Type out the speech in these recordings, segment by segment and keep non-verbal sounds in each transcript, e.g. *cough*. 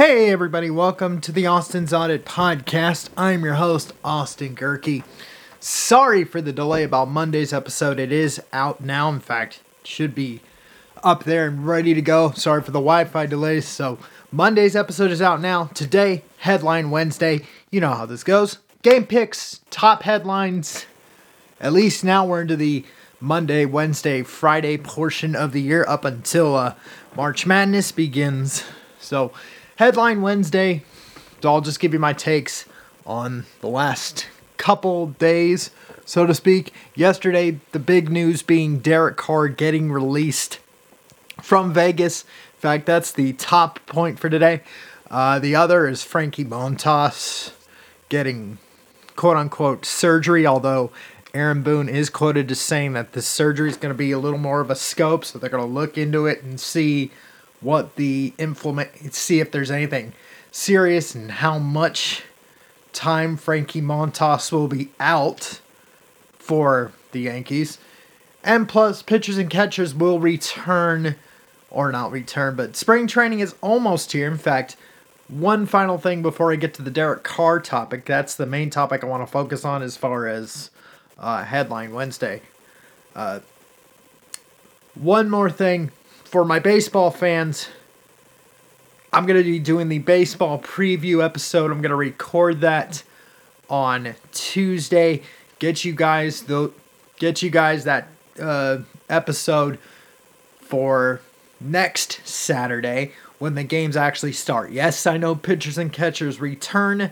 Hey, everybody, welcome to the Austin's Audit Podcast. I'm your host, Austin Gehrke. Sorry for the delay about Monday's episode. It is out now. In fact, should be up there and ready to go. Sorry for the Wi Fi delays. So, Monday's episode is out now. Today, Headline Wednesday. You know how this goes. Game picks, top headlines. At least now we're into the Monday, Wednesday, Friday portion of the year up until uh, March Madness begins. So, Headline Wednesday. I'll just give you my takes on the last couple days, so to speak. Yesterday, the big news being Derek Carr getting released from Vegas. In fact, that's the top point for today. Uh, the other is Frankie Montas getting quote unquote surgery, although Aaron Boone is quoted as saying that the surgery is going to be a little more of a scope, so they're going to look into it and see what the inflammation, see if there's anything serious and how much time Frankie Montas will be out for the Yankees. And plus, pitchers and catchers will return, or not return, but spring training is almost here. In fact, one final thing before I get to the Derek Carr topic. That's the main topic I want to focus on as far as uh, headline Wednesday. Uh, one more thing for my baseball fans, I'm going to be doing the baseball preview episode. I'm going to record that on Tuesday. Get you guys the get you guys that uh, episode for next Saturday when the games actually start. Yes, I know pitchers and catchers return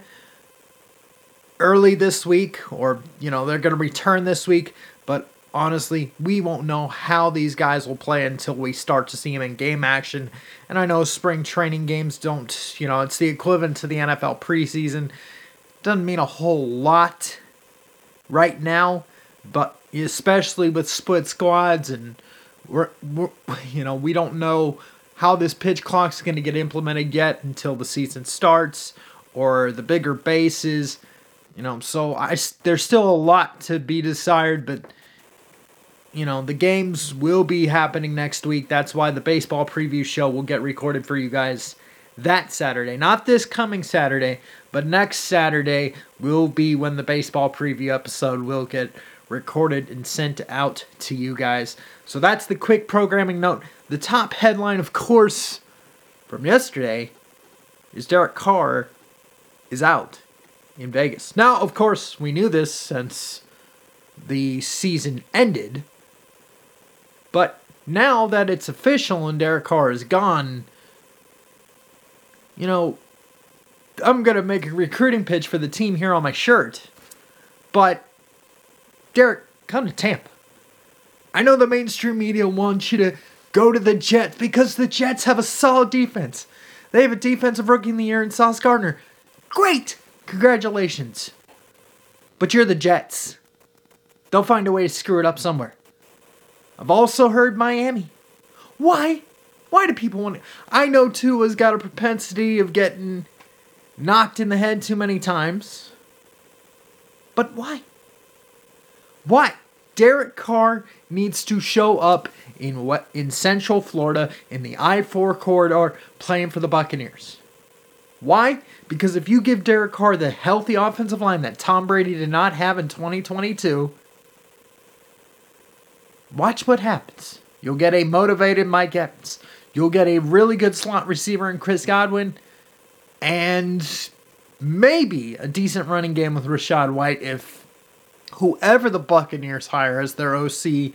early this week or you know, they're going to return this week, but honestly, we won't know how these guys will play until we start to see them in game action. And I know spring training games don't, you know, it's the equivalent to the NFL preseason. Doesn't mean a whole lot right now, but especially with split squads and we're, we're *laughs* you know, we don't know how this pitch clock is going to get implemented yet until the season starts or the bigger bases, you know, so I there's still a lot to be desired, but you know, the games will be happening next week. That's why the baseball preview show will get recorded for you guys that Saturday. Not this coming Saturday, but next Saturday will be when the baseball preview episode will get recorded and sent out to you guys. So that's the quick programming note. The top headline, of course, from yesterday is Derek Carr is out in Vegas. Now, of course, we knew this since the season ended but now that it's official and Derek Carr is gone, you know, I'm going to make a recruiting pitch for the team here on my shirt. But, Derek, come to Tampa. I know the mainstream media wants you to go to the Jets because the Jets have a solid defense. They have a defensive rookie in the year in Sauce Gardner. Great! Congratulations. But you're the Jets. They'll find a way to screw it up somewhere. I've also heard Miami. Why? Why do people want to? I know Tua's got a propensity of getting knocked in the head too many times. But why? Why? Derek Carr needs to show up in what in Central Florida in the I-4 corridor playing for the Buccaneers. Why? Because if you give Derek Carr the healthy offensive line that Tom Brady did not have in 2022, Watch what happens. You'll get a motivated Mike Evans. You'll get a really good slot receiver in Chris Godwin. And maybe a decent running game with Rachaad White if whoever the Buccaneers hire as their OC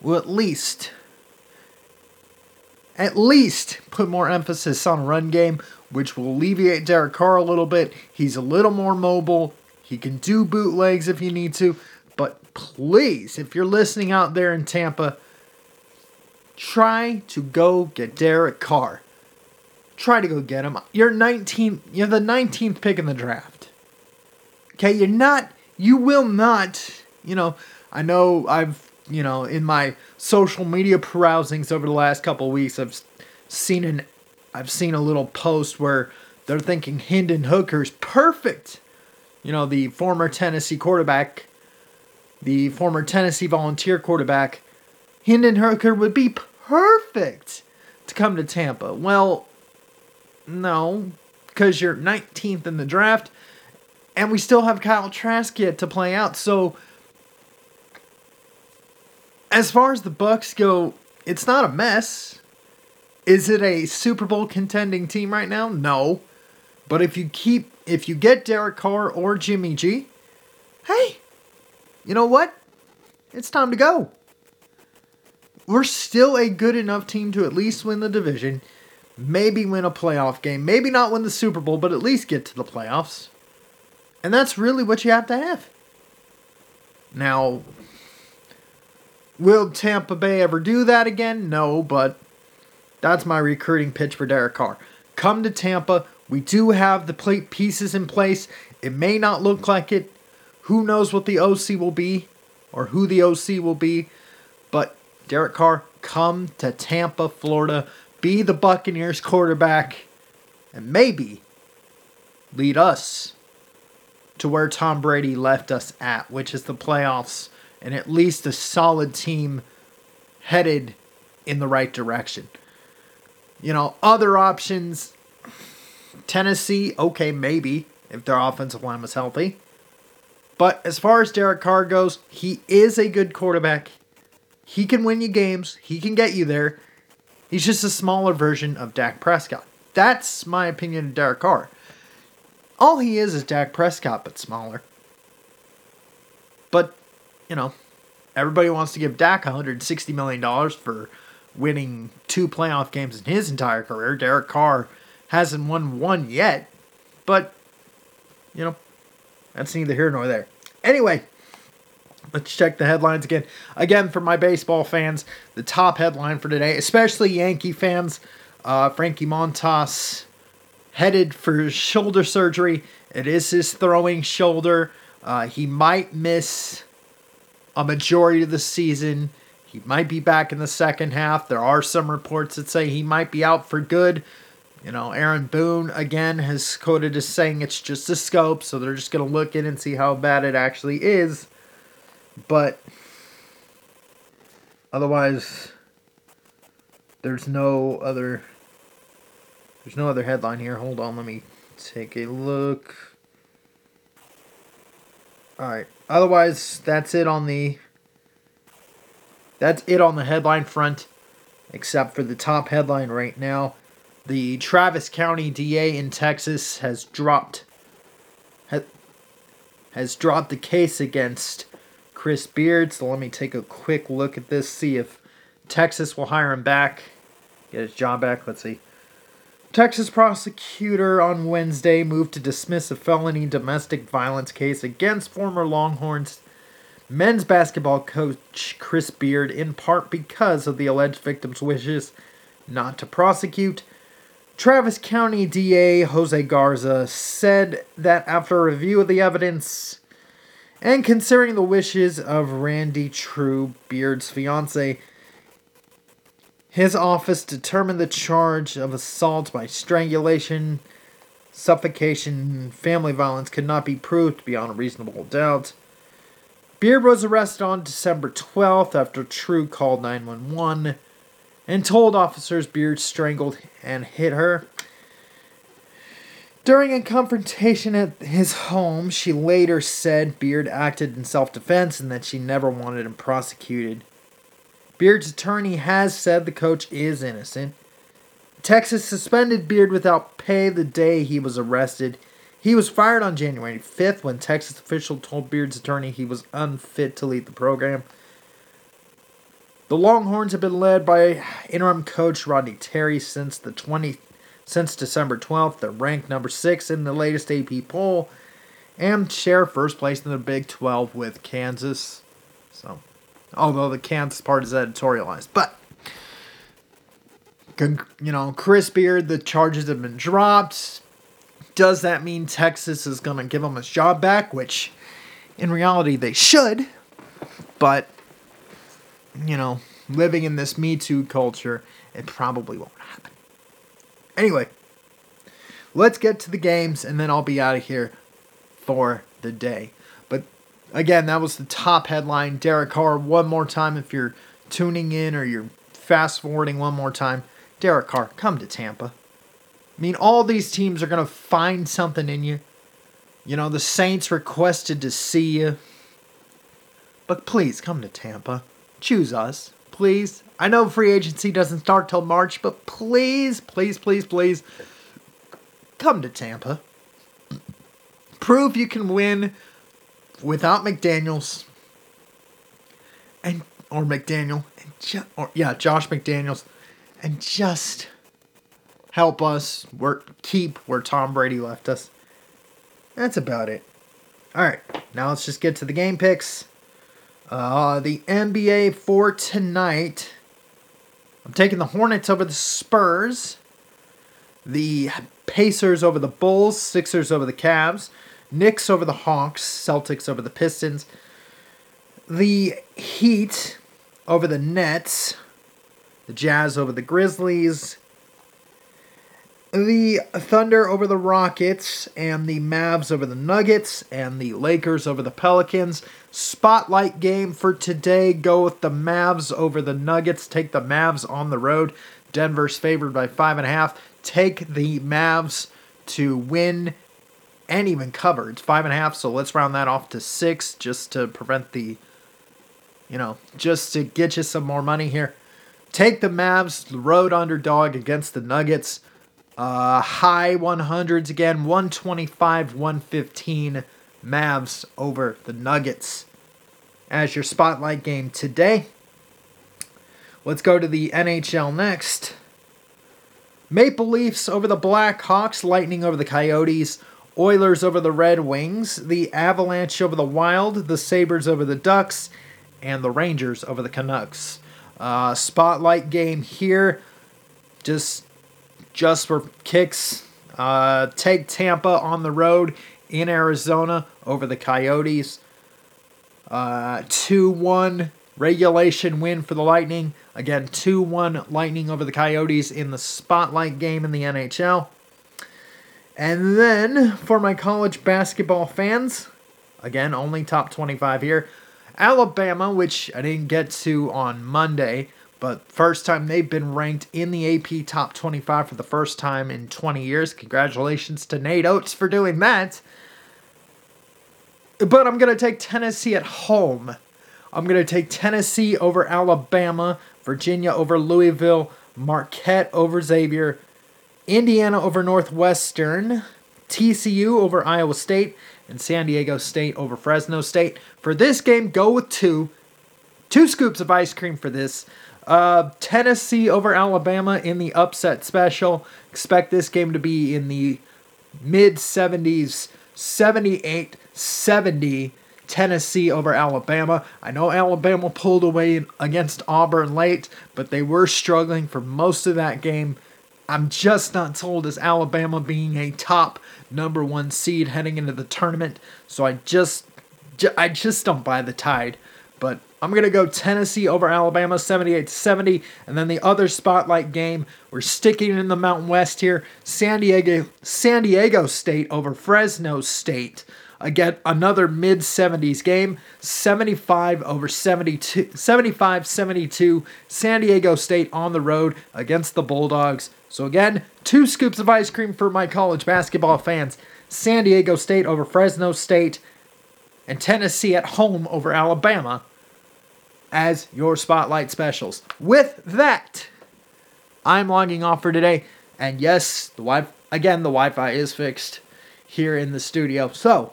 will at least at least put more emphasis on run game, which will alleviate Derek Carr a little bit. He's a little more mobile. He can do bootlegs if you need to. But please, if you're listening out there in Tampa, try to go get Derek Carr. Try to go get him. You're 19. You're the 19th pick in the draft. Okay, you're not. You will not. You know. I know. I've. You know, in my social media perusings over the last couple weeks, I've seen an. I've seen a little post where they're thinking Hendon Hooker's perfect. You know, the former Tennessee quarterback the former Tennessee Volunteer quarterback, Hendon Hooker would be perfect to come to Tampa. Well, No, because you're 19th in the draft, and we still have Kyle Trask yet to play out. So, as far as the Bucs go, it's not a mess. Is it a Super Bowl contending team right now? No. But if you keep if you get Derek Carr or Jimmy G, hey, you know what? It's time to go. We're still a good enough team to at least win the division, maybe win a playoff game, maybe not win the Super Bowl, but at least get to the playoffs. And that's really what you have to have. Now, will Tampa Bay ever do that again? No, but that's my recruiting pitch for Derek Carr. Come to Tampa. We do have the plate pieces in place. It may not look like it. Who knows what the OC will be or who the OC will be. But Derek Carr, come to Tampa, Florida. Be the Buccaneers quarterback. And maybe lead us to where Tom Brady left us at, which is the playoffs and at least a solid team headed in the right direction. You know, other options Tennessee, okay, maybe if their offensive line was healthy. But as far as Derek Carr goes, he is a good quarterback. He can win you games, he can get you there. He's just a smaller version of Dak Prescott. That's my opinion of Derek Carr. All he is is Dak Prescott, but smaller. But, you know, everybody wants to give Dak $160 million for winning two playoff games in his entire career. Derek Carr hasn't won one yet, but, you know, that's neither here nor there. Anyway, let's check the headlines again. Again, for my baseball fans, the top headline for today, especially Yankee fans, uh, Frankie Montas headed for shoulder surgery. It is his throwing shoulder. Uh, he might miss a majority of the season. He might be back in the second half. There are some reports that say he might be out for good. You know, Aaron Boone again has quoted as saying it's just a scope, so they're just going to look in and see how bad it actually is. But otherwise, there's no other there's no other headline here. Hold on, let me take a look. All right. Otherwise, that's it on the that's it on the headline front except for the top headline right now. The Travis County DA in Texas has dropped has dropped the case against Chris Beard. So let me take a quick look at this, see if Texas will hire him back, get his job back. Let's see. Texas prosecutor on Wednesday moved to dismiss a felony domestic violence case against former Longhorns men's basketball coach Chris Beard in part because of the alleged victim's wishes not to prosecute. Travis County DA Jose Garza said that after a review of the evidence and considering the wishes of Randi Trew, Beard's fiance, his office determined the charge of assault by strangulation, suffocation, family violence could not be proved beyond a reasonable doubt. Beard was arrested on December 12th after True called 911 and told officers Beard strangled and hit her. During a confrontation at his home, she later said Beard acted in self defense and that she never wanted him prosecuted. Beard's attorney has said the coach is innocent. Texas suspended Beard without pay the day he was arrested. He was fired on January 5th when Texas official told Beard's attorney he was unfit to lead the program. The Longhorns have been led by interim coach Rodney Terry since the 20 since December 12th. They're ranked number 6 in the latest AP poll and share first place in the Big 12 with Kansas. So although the Kansas part is editorialized. But you know, Chris Beard, the charges have been dropped. Does that mean Texas is going to give him his job back? Which, in reality, they should. But, you know, living in this Me Too culture, it probably won't happen. Anyway, let's get to the games, and then I'll be out of here for the day. But again, that was the top headline. Derek Carr, one more time if you're tuning in or you're fast forwarding one more time. Derek Carr, come to Tampa. I mean, all these teams are going to find something in you. You know, the Saints requested to see you. But please come to Tampa. Choose us, please. I know free agency doesn't start till March, but please, please, please, please come to Tampa. Prove you can win without McDaniels and or McDaniel and ju- or yeah, Josh McDaniels and just help us work keep where Tom Brady left us. That's about it. All right, now let's just get to the game picks. Uh, the NBA for tonight. I'm taking the Hornets over the Spurs. The Pacers over the Bulls. Sixers over the Cavs. Knicks over the Hawks. Celtics over the Pistons. The Heat over the Nets. The Jazz over the Grizzlies. The Thunder over the Rockets. And the Mavs over the Nuggets. And the Lakers over the Pelicans. Spotlight game for today. Go with the Mavs over the Nuggets. Take the Mavs on the road. Denver's favored by five and a half. Take the Mavs to win and even cover. It's five and a half, so let's round that off to six just to prevent the, you know, just to get you some more money here. Take the Mavs, the road underdog against the Nuggets. Uh, high 100s again, 125, 115. Mavs over the Nuggets as your spotlight game today. Let's go to the NHL next. Maple Leafs over the Blackhawks, Lightning over the Coyotes, Oilers over the Red Wings, the Avalanche over the Wild, the Sabres over the Ducks, and the Rangers over the Canucks. Uh, spotlight game here, just just for kicks. Uh, take Tampa on the road in Arizona over the Coyotes. Uh, 2 1 regulation win for the Lightning. Again, 2 1 Lightning over the Coyotes in the spotlight game in the NHL. And then for my college basketball fans, again, only top 25 here. Alabama, which I didn't get to on Monday, but first time they've been ranked in the AP top 25 for the first time in 20 years. Congratulations to Nate Oats for doing that. But I'm going to take Tennessee at home. I'm going to take Tennessee over Alabama, Virginia over Louisville, Marquette over Xavier, Indiana over Northwestern, TCU over Iowa State, and San Diego State over Fresno State. For this game, go with two. Two scoops of ice cream for this. Uh, Tennessee over Alabama in the upset special. Expect this game to be in the mid 70s, 78 70. Tennessee over Alabama. I know Alabama pulled away against Auburn late, but they were struggling for most of that game. I'm just not told as Alabama being a top number one seed heading into the tournament, so I just, I just don't buy the tide. But I'm gonna go Tennessee over Alabama, 78 70, and then the other spotlight game. We're sticking in the Mountain West here. San Diego, San Diego State over Fresno State. Again, another mid 70s game, 75 over 72, 75 72. San Diego State on the road against the Bulldogs. So, again, two scoops of ice cream for my college basketball fans San Diego State over Fresno State, and Tennessee at home over Alabama as your spotlight specials. With that, I'm logging off for today. And yes, the wi- again the Wi-Fi is fixed here in the studio. So,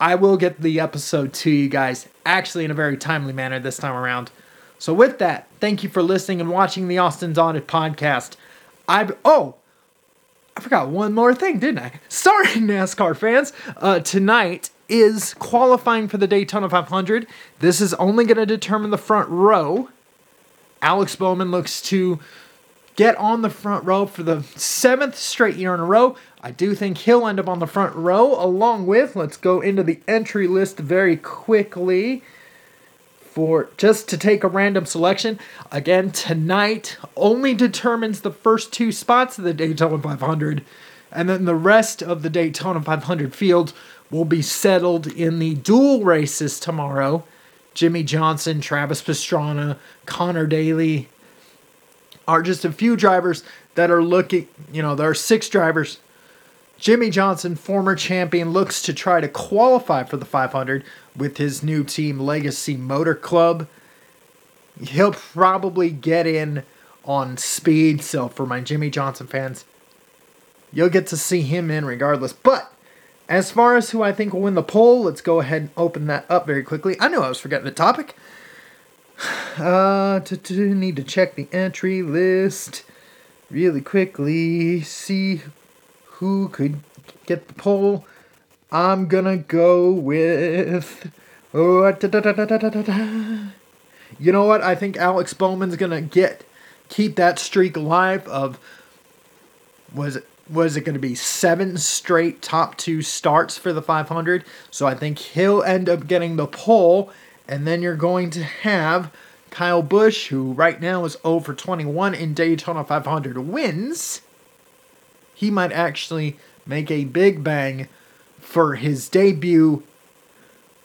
I will get the episode to you guys actually in a very timely manner this time around. So with that, thank you for listening and watching the Austin's Audit podcast. I oh, I forgot one more thing, didn't I? *laughs* Sorry, NASCAR fans. Uh, tonight is qualifying for the Daytona 500. This is only going to determine the front row. Alex Bowman looks to get on the front row for the seventh straight year in a row. I do think he'll end up on the front row, along with, let's go into the entry list very quickly for just to take a random selection. Again, tonight only determines the first two spots of the Daytona 500, and then the rest of the Daytona 500 field will be settled in the dual races tomorrow. Jimmie Johnson, Travis Pastrana, Conor Daly, are just a few drivers that are looking, you know, there are six drivers. Jimmie Johnson, former champion, looks to try to qualify for the 500 with his new team, Legacy Motor Club. He'll probably get in on speed, so for my Jimmie Johnson fans, you'll get to see him in regardless. But as far as who I think will win the pole, let's go ahead and open that up very quickly. I knew I was forgetting the topic. *sighs* Uh, to need to check the entry list really quickly. See who could get the pole. I'm gonna go with. Oh, you know what? I think Alex Bowman's gonna get keep that streak alive of was it was it going to be seven straight top two starts for the 500? So I think he'll end up getting the pole, and then you're going to have Kyle Busch, who right now is oh over 21 in Daytona 500 wins. He might actually make a big bang for his debut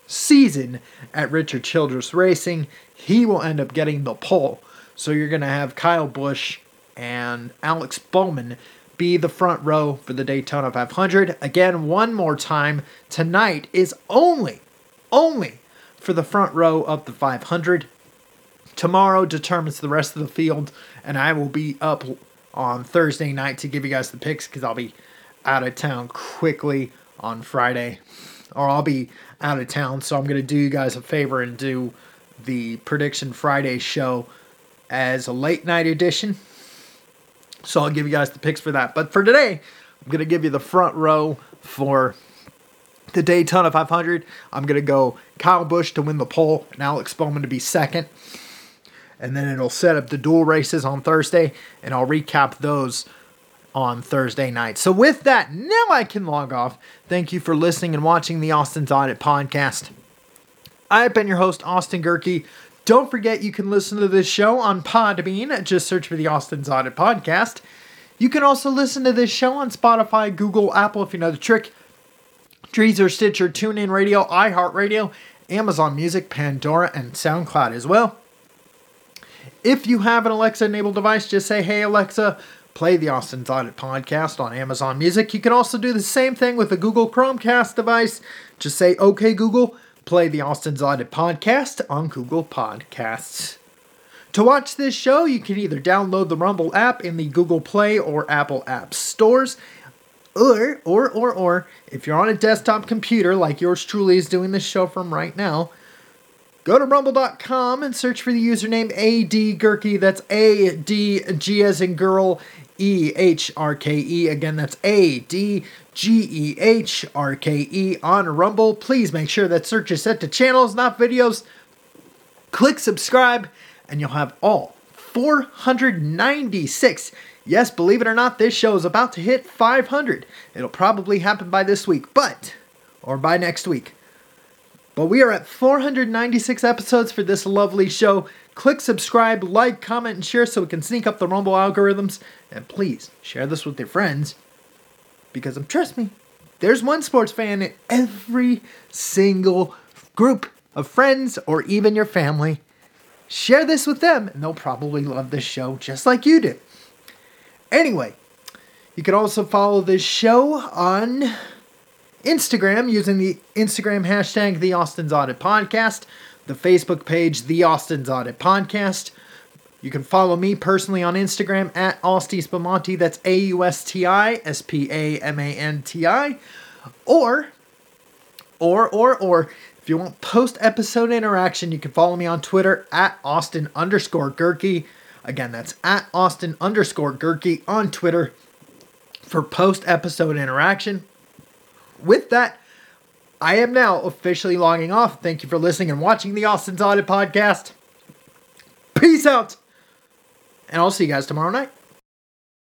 season at Richard Childress Racing. He will end up getting the pole. So you're going to have Kyle Busch and Alex Bowman be the front row for the Daytona 500. Again, one more time, tonight is only, only for the front row of the 500. Tomorrow determines the rest of the field, and I will be up on Thursday night to give you guys the picks because I'll be out of town quickly on Friday, or I'll be out of town. So I'm going to do you guys a favor and do the Prediction Friday show as a late night edition so I'll give you guys the picks for that. But for today, I'm going to give you the front row for the Daytona 500. I'm going to go Kyle Busch to win the pole and Alex Bowman to be second. And then it'll set up the dual races on Thursday, and I'll recap those on Thursday night. So, with that, now I can log off. Thank you for listening and watching the Austin's Audit podcast. I've been your host, Austin Gehrke. Don't forget you can listen to this show on Podbean. Just search for the Austin's Audit Podcast. You can also listen to this show on Spotify, Google, Apple if you know the trick, Deezer, Stitcher, TuneIn Radio, iHeartRadio, Amazon Music, Pandora, and SoundCloud as well. If you have an Alexa enabled device, just say, Hey Alexa, play the Austin's Audit podcast on Amazon Music. You can also do the same thing with a Google Chromecast device. Just say, Okay Google, play the Austin's Audit podcast on Google Podcasts. To watch this show, you can either download the Rumble app in the Google Play or Apple App stores, or, or, or, or, if you're on a desktop computer like yours truly is doing this show from right now, go to rumble.com and search for the username AD Gehrke. That's A D G as in girl, E H R K E. Again, that's A D G E H R K E on Rumble. Please make sure that search is set to channels, not videos. Click subscribe, and you'll have all 496. Yes, believe it or not, this show is about to hit 500. It'll probably happen by this week, but, or by next week. But we are at 496 episodes for this lovely show. Click subscribe, like, comment, and share so we can sneak up the Rumble algorithms. And please share this with your friends because um, trust me, there's one sports fan in every single group of friends or even your family. Share this with them, and they'll probably love this show just like you do. Anyway, you can also follow this show on Instagram using the Instagram hashtag The Austin's Audit Podcast, the Facebook page The Austin's Audit Podcast, you can follow me personally on Instagram at Austi Spamanti. That's A U S T I S P A M A N T I. Or, or, or, or, if you want post episode interaction, you can follow me on Twitter at Austin underscore Gehrke. Again, that's at Austin underscore Gehrke on Twitter for post episode interaction. With that, I am now officially logging off. Thank you for listening and watching the Austin's Audit Podcast. Peace out and I'll see you guys tomorrow night.